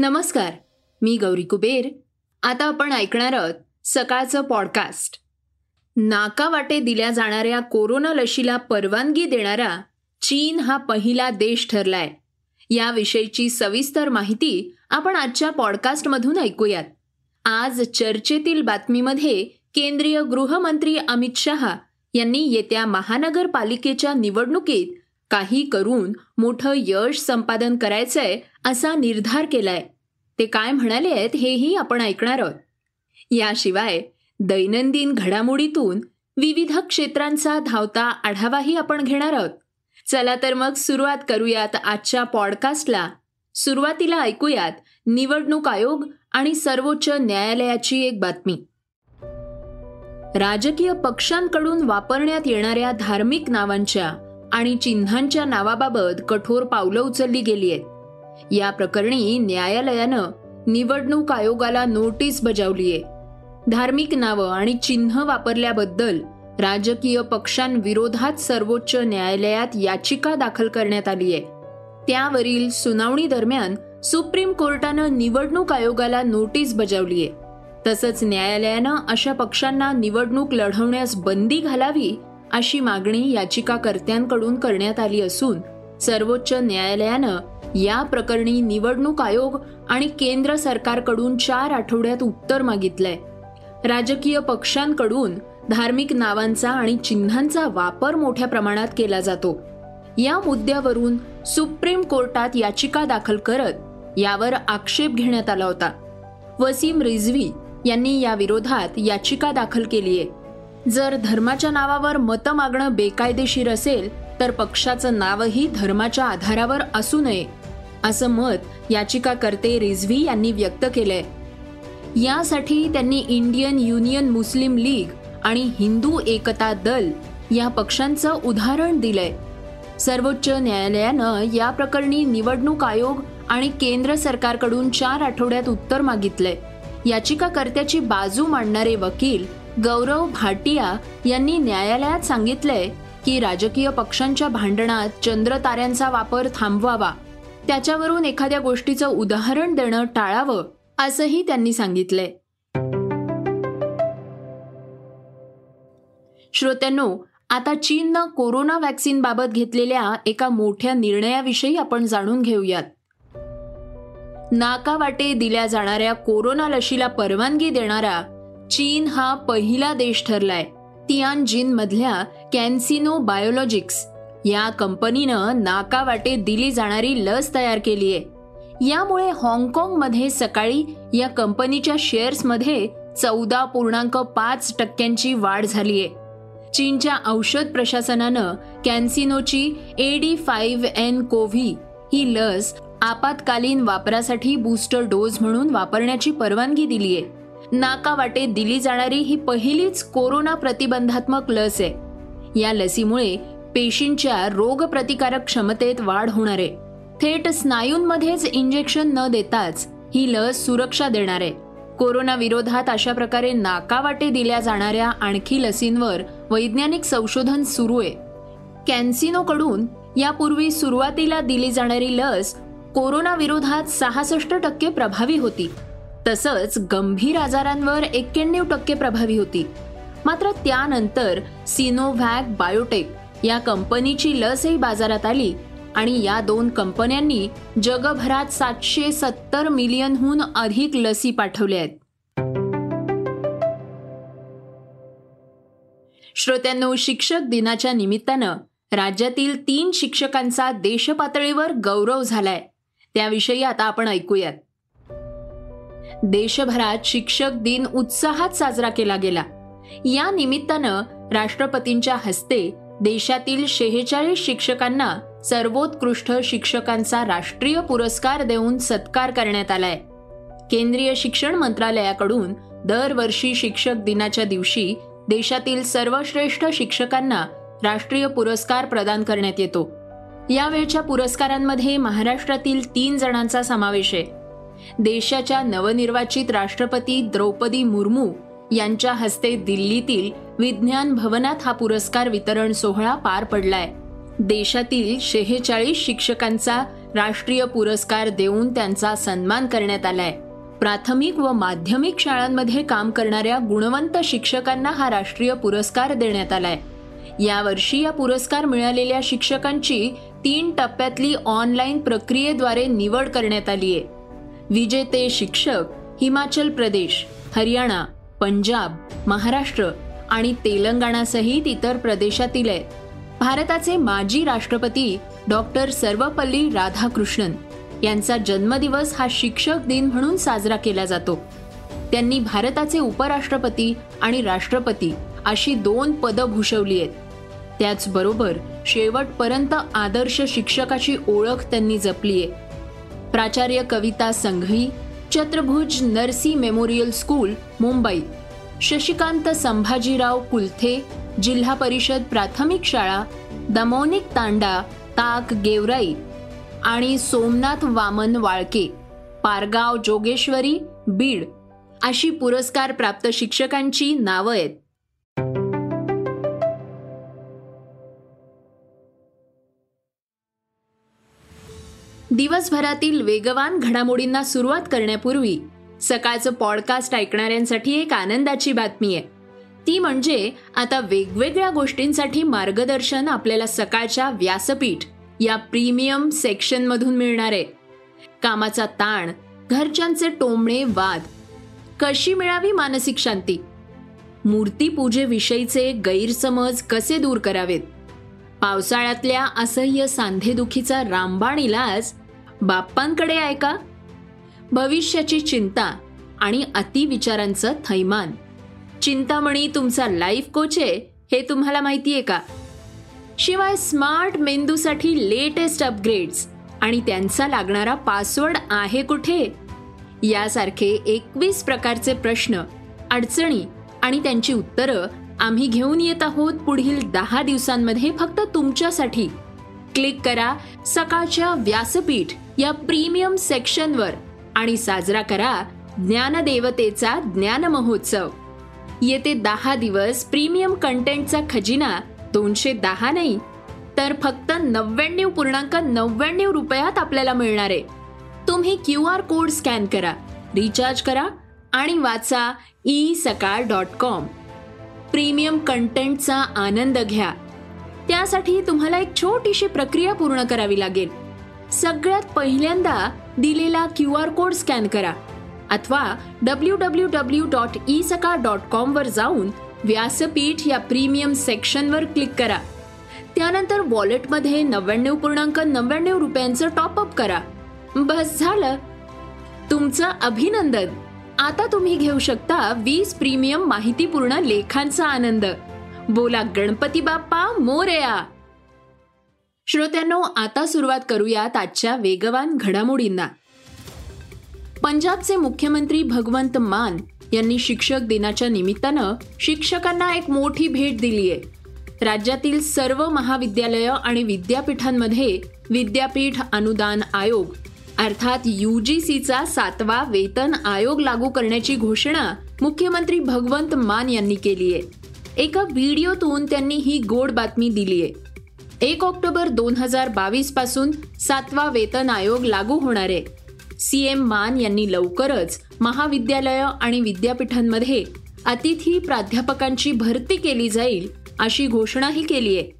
नमस्कार मी गौरी कुबेर. आता आपण ऐकणार आहोत सकाळचं पॉडकास्ट. नाकावाटे दिल्या जाणाऱ्या कोरोना लशीला परवानगी देणारा चीन हा पहिला देश ठरलाय. याविषयीची सविस्तर माहिती आपण आजच्या पॉडकास्टमधून ऐकूयात. आज चर्चेतील बातमीमध्ये केंद्रीय गृहमंत्री अमित शहा यांनी येत्या महानगरपालिकेच्या निवडणुकीत काही करून मोठं यश संपादन करायचंय असा निर्धार केलाय. ते काय म्हणाले आहेत हेही आपण ऐकणार आहोत. याशिवाय दैनंदिन घडामोडीतून विविध क्षेत्रांचा धावता आढावाही आपण घेणार आहोत. चला तर मग सुरुवात करूयात आजच्या पॉडकास्टला. सुरुवातीला ऐकूयात निवडणूक आयोग आणि सर्वोच्च न्यायालयाची एक बातमी. राजकीय पक्षांकडून वापरण्यात येणाऱ्या धार्मिक नावांच्या आणि चिन्हांच्या नावाबाबत कठोर पावलं उचलली गेली आहेत. या प्रकरणी न्यायालयानं निवडणूक आयोगाला नोटीस बजावलीय धार्मिक नावं आणि चिन्ह वापरल्याबद्दल राजकीय पक्षांविरोधात सर्वोच्च न्यायालयात याचिका दाखल करण्यात आली आहे. त्यावरील सुनावणी दरम्यान सुप्रीम कोर्टानं निवडणूक आयोगाला नोटीस बजावलीय तसंच न्यायालयानं अशा पक्षांना निवडणूक लढवण्यास बंदी घालावी अशी मागणी याचिकाकर्त्यांकडून करण्यात आली असून सर्वोच्च न्यायालयानं या प्रकरणी निवडणूक आयोग आणि केंद्र सरकारकडून चार आठवड्यात उत्तर मागितलंय. राजकीय पक्षांकडून धार्मिक नावांचा आणि चिन्हांचा वापर मोठ्या प्रमाणात केला जातो. या मुद्द्यावरून सुप्रीम कोर्टात याचिका दाखल करत यावर आक्षेप घेण्यात आला होता. वसीम रिझवी यांनी या विरोधात याचिका दाखल केली आहे जर धर्माच्या नावावर मतं मागणं बेकायदेशीर असेल तर पक्षाचं नावही धर्माच्या आधारावर असू नये असं मत याचिकाकर्ते रिझवी यांनी व्यक्त केलंय. यासाठी त्यांनी इंडियन युनियन मुस्लिम लीग आणि हिंदू एकता दल या पक्षांचं उदाहरण दिलंय. सर्वोच्च न्यायालयानं या प्रकरणी निवडणूक आयोग आणि केंद्र सरकारकडून चार आठवड्यात उत्तर मागितलंय. याचिकाकर्त्याची बाजू मांडणारे वकील गौरव भाटिया यांनी न्यायालयात सांगितलंय की राजकीय पक्षांच्या भांडणात चंद्र ताऱ्यांचा वापर थांबवावा. त्याच्यावरून एखाद्या गोष्टीचं उदाहरण देणं टाळावं असंही त्यांनी सांगितलंय. श्रोत्यांनो आता चीननं कोरोना व्हॅक्सिन बाबत घेतलेल्या एका मोठ्या निर्णयाविषयी आपण जाणून घेऊयात. नाकावाटे दिल्या जाणाऱ्या कोरोना लशीला परवानगी देणारा चीन हा पहिला देश ठरलाय. तियान जिन मधल्या कॅन्सिनो बायोलॉजिक्स या कंपनीनं नाकावाटे दिली जाणारी लस तयार केली आहे. यामुळे हाँगकाँगमध्ये सकाळी या कंपनीच्या शेअर्समध्ये चौदा पूर्णांक पाच टक्क्यांची वाढ झालीय चीनच्या औषध प्रशासनानं कॅन्सिनोची एडी फाईव्ह एन कोव्ही ही लस आपत्कालीन वापरासाठी बूस्टर डोस म्हणून वापरण्याची परवानगी दिलीय नाकावाटे दिली जाणारी ही पहिलीच कोरोना प्रतिबंधात्मक लस आहे. या लसीमुळे पेशींच्या रोगप्रतिकारक क्षमतेत वाढ होणार आहे. थेट स्नायूंमध्येच इंजेक्शन न देताच ही लस सुरक्षा देणार आहे. कोरोना विरोधात अशा प्रकारे नाकावाटे दिल्या जाणाऱ्या आणखी लसींवर वैज्ञानिक संशोधन सुरू आहे. कॅन्सिनोकडून यापूर्वी सुरुवातीला दिली जाणारी लस कोरोना विरोधात सहासष्ट टक्के प्रभावी होती. तसंच गंभीर आजारांवर एक्क्याण्णव टक्के प्रभावी होती. मात्र त्यानंतर सिनोव्हॅक बायोटेक या कंपनीची लसही बाजारात आली आणि या दोन कंपन्यांनी जगभरात सातशे सत्तर मिलियनहून अधिक लसी पाठवल्या आहेत. श्रोत्यांनो शिक्षक दिनाच्या निमित्तानं राज्यातील तीन शिक्षकांचा देशपातळीवर गौरव झालाय. त्याविषयी आता आपण ऐकूयात. देशभरात शिक्षक दिन उत्साहात साजरा केला गेला. या निमित्तानं राष्ट्रपतींच्या हस्ते देशातील शेहेचाळीस शिक्षकांना सर्वोत्कृष्ट शिक्षकांचा राष्ट्रीय पुरस्कार देऊन सत्कार करण्यात आलाय. केंद्रीय शिक्षण मंत्रालयाकडून दरवर्षी शिक्षक दिनाच्या दिवशी देशातील सर्वश्रेष्ठ शिक्षकांना राष्ट्रीय पुरस्कार प्रदान करण्यात येतो. यावेळच्या पुरस्कारांमध्ये महाराष्ट्रातील तीन जणांचा समावेश आहे. देशाच्या नवनिर्वाचित राष्ट्रपती द्रौपदी मुर्मू यांच्या हस्ते दिल्लीतील विज्ञान भवनात हा पुरस्कार वितरण सोहळा पार पडलाय. देशातील शेहेचाळीस शिक्षकांचा राष्ट्रीय पुरस्कार देऊन त्यांचा सन्मान करण्यात आलाय. प्राथमिक व माध्यमिक शाळांमध्ये काम करणाऱ्या गुणवंत शिक्षकांना हा राष्ट्रीय पुरस्कार देण्यात आलाय. यावर्षी या पुरस्कार मिळालेल्या शिक्षकांची तीन टप्प्यातली ऑनलाईन प्रक्रियेद्वारे निवड करण्यात आली आहे विजेते शिक्षक हिमाचल प्रदेश हरियाणा पंजाब महाराष्ट्र आणि तेलंगणासहित इतर प्रदेशातील आहेत. भारताचे माजी राष्ट्रपती डॉक्टर सर्वपल्ली राधाकृष्णन यांचा जन्मदिवस हा शिक्षक दिन म्हणून साजरा केला जातो. त्यांनी भारताचे उपराष्ट्रपती आणि राष्ट्रपती अशी दोन पदं भूषवली आहेत. त्याचबरोबर शेवटपर्यंत आदर्श शिक्षकाची ओळख त्यांनी जपली आहे. प्राचार्य कविता संघवी चत्रभुज नरसी मेमोरियल स्कूल मुंबई. शशिकांत संभाजीराव कुलथे जिल्हा परिषद प्राथमिक शाळा दमोनिक तांडा ताक गेवराई आणि सोमनाथ वामन वाळके पारगाव जोगेश्वरी बीड अशी पुरस्कार प्राप्त शिक्षकांची नावं आहेत. दिवसभरातील वेगवान घडामोडींना सुरुवात करण्यापूर्वी सकाळचं पॉडकास्ट ऐकणाऱ्यांसाठी एक आनंदाची बातमी आहे. ती म्हणजे आता वेगवेगळ्या गोष्टींसाठी मार्गदर्शन आपल्याला सकाळच्या व्यासपीठ या प्रीमियम सेक्शनमधून मिळणार आहे. कामाचा ताण घरच्यांचे टोमणे वाद कशी मिळावी मानसिक शांती मूर्तीपूजेविषयीचे गैरसमज कसे दूर करावेत पावसाळ्यातल्या असह्य सांधेदुखीचा रामबाण इलाज बाप्पांकडे आहे का? भविष्याची चिंता आणि अतिविचारांचं थैमान. चिंतामणी तुमचा लाईफ कोच आहे हे तुम्हाला माहिती आहे का? शिवाय स्मार्ट मेंदूसाठी लेटेस्ट अपग्रेड्स आणि त्यांचा लागणारा पासवर्ड आहे कुठे? यासारखे एकवीस प्रकारचे प्रश्न अडचणी आणि त्यांची उत्तरं आम्ही घेऊन येत आहोत पुढील दहा दिवसांमध्ये फक्त तुमच्यासाठी. क्लिक करा सकाळच्या व्यासपीठ. या प्रीमियम सेक्शनवर आणि साजरा करा ज्ञानदेवतेचा ज्ञान महोत्सव येते दहा दिवस प्रीमियम कंटेंटचा खजिना दोनशे दहा नाही तर फक्त नव्याण्णव पूर्णांक नव्याण्णव रुपयात आपल्याला मिळणार आहे. तुम्ही क्यू आर कोड स्कॅन करा रिचार्ज करा आणि वाचा E Sakal dot com. Premium कंटेंटचा आनंद घ्या. त्यासाठी तुम्हाला एक छोटीशी प्रक्रिया पूर्ण करावी लागेल. सगळ्यात पहिल्यांदा दिलेला क्यू आर कोड स्कॅन करा अथवा W W W dot E Sakal dot com वर जाऊन व्यासपीठ या प्रीमियम सेक्शनवर क्लिक करा. त्यानंतर वॉलेटमध्ये नव्याण्णव पूर्णांक नव्याण्णव रुपयांचं टॉपअप करा. बस झालं. तुमचं अभिनंदन. आता तुम्ही घेऊ शकता वीस प्रीमियम माहितीपूर्ण लेखांचा आनंद. बोला गणपती बाप्पा मोरया! श्रोत्यांनो आता सुरुवात करूयात आजच्या वेगवान घडामोडींना. पंजाबचे मुख्यमंत्री भगवंत मान यांनी शिक्षक दिनाच्या निमित्तानं शिक्षकांना एक मोठी भेट दिली आहे राज्यातील सर्व महाविद्यालयं आणि विद्यापीठांमध्ये विद्यापीठ अनुदान आयोग अर्थात यू जी सीचा सातवा वेतन आयोग लागू करण्याची घोषणा मुख्यमंत्री भगवंत मान यांनी केली आहे एका व्हिडिओतून त्यांनी ही गोड बातमी दिली आहे एक ऑक्टोबर दोन हजार बावीसपासून सातवा वेतन आयोग लागू होणार आहे. सी एम मान यांनी लवकरच महाविद्यालय आणि विद्यापीठांमध्ये अतिथी प्राध्यापकांची भरती केली जाईल अशी घोषणाही केली आहे.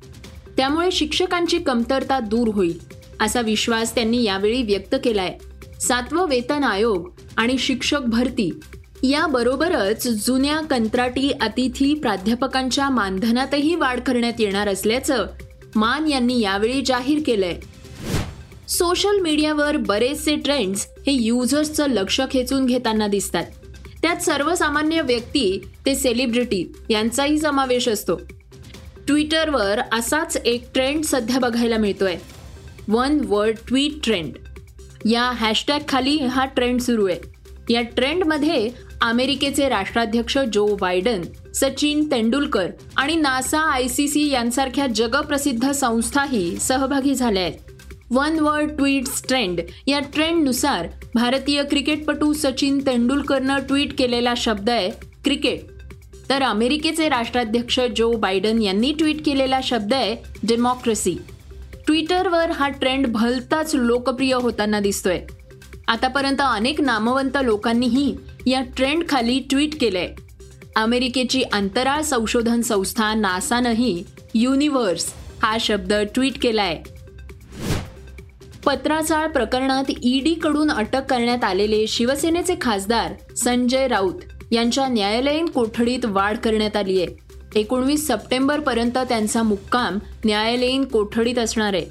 त्यामुळे शिक्षकांची कमतरता दूर होईल असा विश्वास त्यांनी यावेळी व्यक्त केलाय. सातवं वेतन आयोग आणि शिक्षक भरती याबरोबरच जुन्या कंत्राटी अतिथी प्राध्यापकांच्या मानधनातही वाढ करण्यात येणार असल्याचं मान यांनी यावेळी जाहीर केलंय. सोशल मीडियावर बरेचसे ट्रेंड्स हे युजर्सचं लक्ष खेचून घेताना दिसतात. त्यात सर्वसामान्य व्यक्ती ते सेलिब्रिटी यांचाही समावेश असतो. ट्विटरवर असाच एक ट्रेंड सध्या बघायला मिळतोय. One word tweet trend. या हॅशटॅग खाली हा ट्रेंड सुरू आहे. या ट्रेंडमध्ये अमेरिकेचे राष्ट्राध्यक्ष जो बायडन सचिन तेंडुलकर आणि नासा आय सी सी यांसारख्या जगप्रसिद्ध संस्थाही सहभागी झाल्या आहेत. वन वर्ल्ड ट्विट्स ट्रेंड या ट्रेंडनुसार भारतीय क्रिकेटपटू सचिन तेंडुलकरनं ट्विट केलेला शब्द आहे क्रिकेट. तर अमेरिकेचे राष्ट्राध्यक्ष जो बायडन यांनी ट्विट केलेला शब्द आहे डेमोक्रेसी. ट्विटरवर हा ट्रेंड भलताच लोकप्रिय होताना दिसतोय. आतापर्यंत अनेक नामवंत लोकांनीही या ट्रेंडखाली ट्विट केलंय. अमेरिकेची अंतराळ संशोधन संस्था नासानंही युनिव्हर्स हा शब्द ट्विट केलाय. पत्राचाळ प्रकरणात ईडीकडून अटक करण्यात आलेले शिवसेनेचे खासदार संजय राऊत यांच्या न्यायालयीन कोठडीत वाढ करण्यात आली आहे. एकोणवीस सप्टेंबर पर्यंत त्यांचा मुक्काम न्यायालयीन कोठडीत असणार आहे.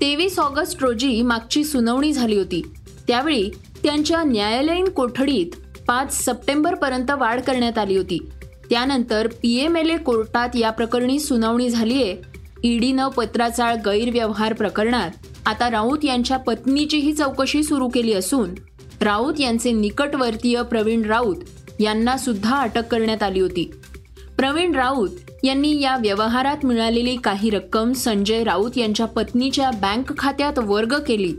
तेवीस ऑगस्ट रोजी मागची सुनावणी झाली होती. त्यावेळी त्यांच्या न्यायालयीन कोठडीत पाच सप्टेंबर पर्यंत वाढ करण्यात आली होती. त्यानंतर पी एम एल ए कोर्टात या प्रकरणी सुनावणी झालीय ईडीनं पत्राचाळ गैरव्यवहार प्रकरणात आता राऊत यांच्या पत्नीचीही चौकशी सुरू केली असून राऊत यांचे निकटवर्तीय प्रवीण राऊत यांना सुद्धा अटक करण्यात आली होती. प्रवीण राऊत यांनी या व्यवहारात मिळालेली काही रक्कम संजय राऊत यांच्या पत्नीच्या बँक खात्यात वर्ग केली.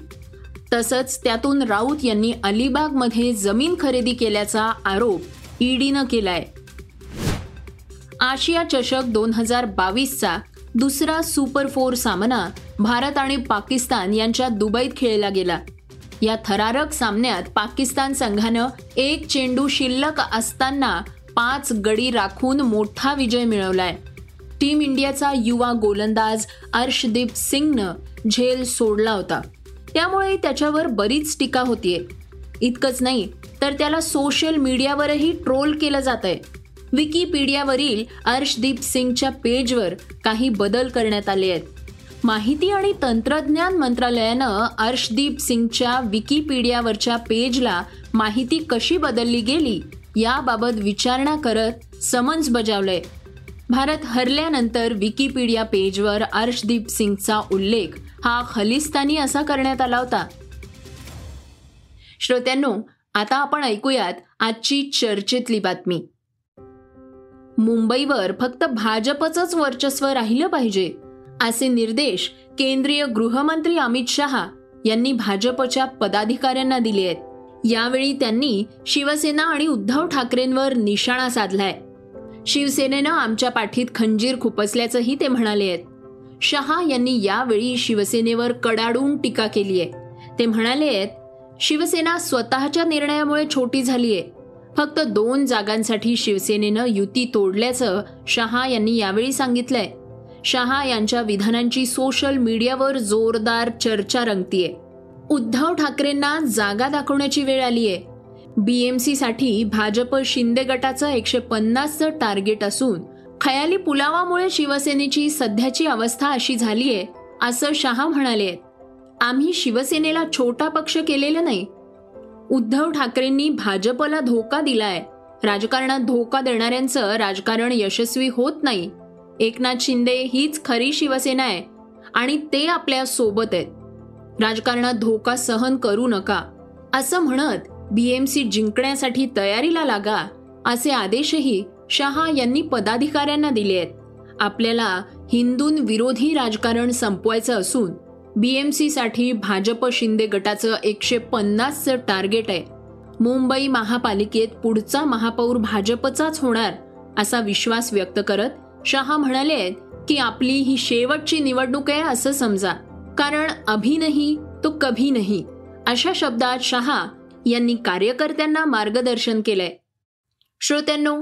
तसंच त्यातून राऊत यांनी अलिबागमध्ये जमीन खरेदी केल्याचा आरोप ईडीनं केलाय. आशिया चषक दोन हजार बावीसचा दुसरा सुपर फोर सामना भारत आणि पाकिस्तान यांच्या दुबईत खेळला गेला. या थरारक सामन्यात पाकिस्तान संघानं एक चेंडू शिल्लक असताना पाच गडी राखून मोठा विजय मिळवलाय. टीम इंडियाचा युवा गोलंदाज अर्शदीप सिंगनं झेल सोडला होता. त्यामुळे त्याच्यावर बरीच टीका होतीये. इतकंच नाही तर त्याला सोशल मीडियावरही ट्रोल केलं जात आहे विकिपीडियावरील अर्शदीप सिंगच्या पेजवर काही बदल करण्यात आले आहेत. माहिती आणि तंत्रज्ञान मंत्रालयानं अर्शदीप सिंगच्या विकिपीडियावरच्या पेजला माहिती कशी बदलली गेली याबाबत विचारणा करत समन्स बजावलंय. भारत हरल्यानंतर विकिपीडिया पेजवर अर्शदीप सिंगचा उल्लेख हा खलिस्तानी असा करण्यात आला होता. श्रोत्यांनो आता आपण ऐकूयात आजची चर्चेतली बातमी. मुंबईवर फक्त भाजपचंच वर्चस्व राहिलं पाहिजे असे निर्देश केंद्रीय गृहमंत्री अमित शहा यांनी भाजपच्या पदाधिकाऱ्यांना दिले आहेत. यावेळी त्यांनी शिवसेना आणि उद्धव ठाकरेंवर निशाणा साधलाय. शिवसेनेनं आमच्या पाठीत खंजीर खुपसल्याचंही ते म्हणाले आहेत. शहा यांनी यावेळी शिवसेनेवर कडाडून टीका केली आहे. ते म्हणाले आहेत शिवसेना स्वतःच्या निर्णयामुळे छोटी झालीय फक्त दोन जागांसाठी शिवसेनेनं युती तोडल्याचं शहा यांनी यावेळी सांगितलंय. शहा यांच्या विधानांची सोशल मीडियावर जोरदार चर्चा रंगतीये. उद्धव ठाकरेंना जागा दाखवण्याची वेळ आलीय. बीएमसी साठी भाजप शिंदे गटाचं एकशे पन्नासचं टार्गेट असून खयाली पुलावामुळे शिवसेनेची सध्याची अवस्था अशी झाली आहे असं शहा म्हणाले. आम्ही शिवसेनेला छोटा पक्ष केलेलं नाही. उद्धव ठाकरेंनी भाजपला धोका दिलाय. राजकारणात धोका देणाऱ्यांचं राजकारण यशस्वी होत नाही. एकनाथ शिंदे हीच खरी शिवसेना आहे आणि ते आपल्यासोबत आहेत. राजकारणात धोका सहन करू नका. असं म्हणत बीएमसी जिंकण्यासाठी तयारीला लागा असे आदेशही शहा यांनी पदाधिकाऱ्यांना दिले आहेत. आपल्याला हिंदून विरोधी राजकारण संपवायचं असून बी एम सीसाठी भाजप शिंदे गटाचं एकशे पन्नासचं टार्गेट आहे. मुंबई महापालिकेत पुढचा महापौर भाजपचाच होणार असा विश्वास व्यक्त करत शहा म्हणाले आहेत की आपली ही शेवटची निवडणूक आहे असं समजा. कारण अभी नाही तो कभी नाही अशा शब्दात शहा यांनी कार्यकर्त्यांना मार्गदर्शन केलंय. श्रोत्यांनो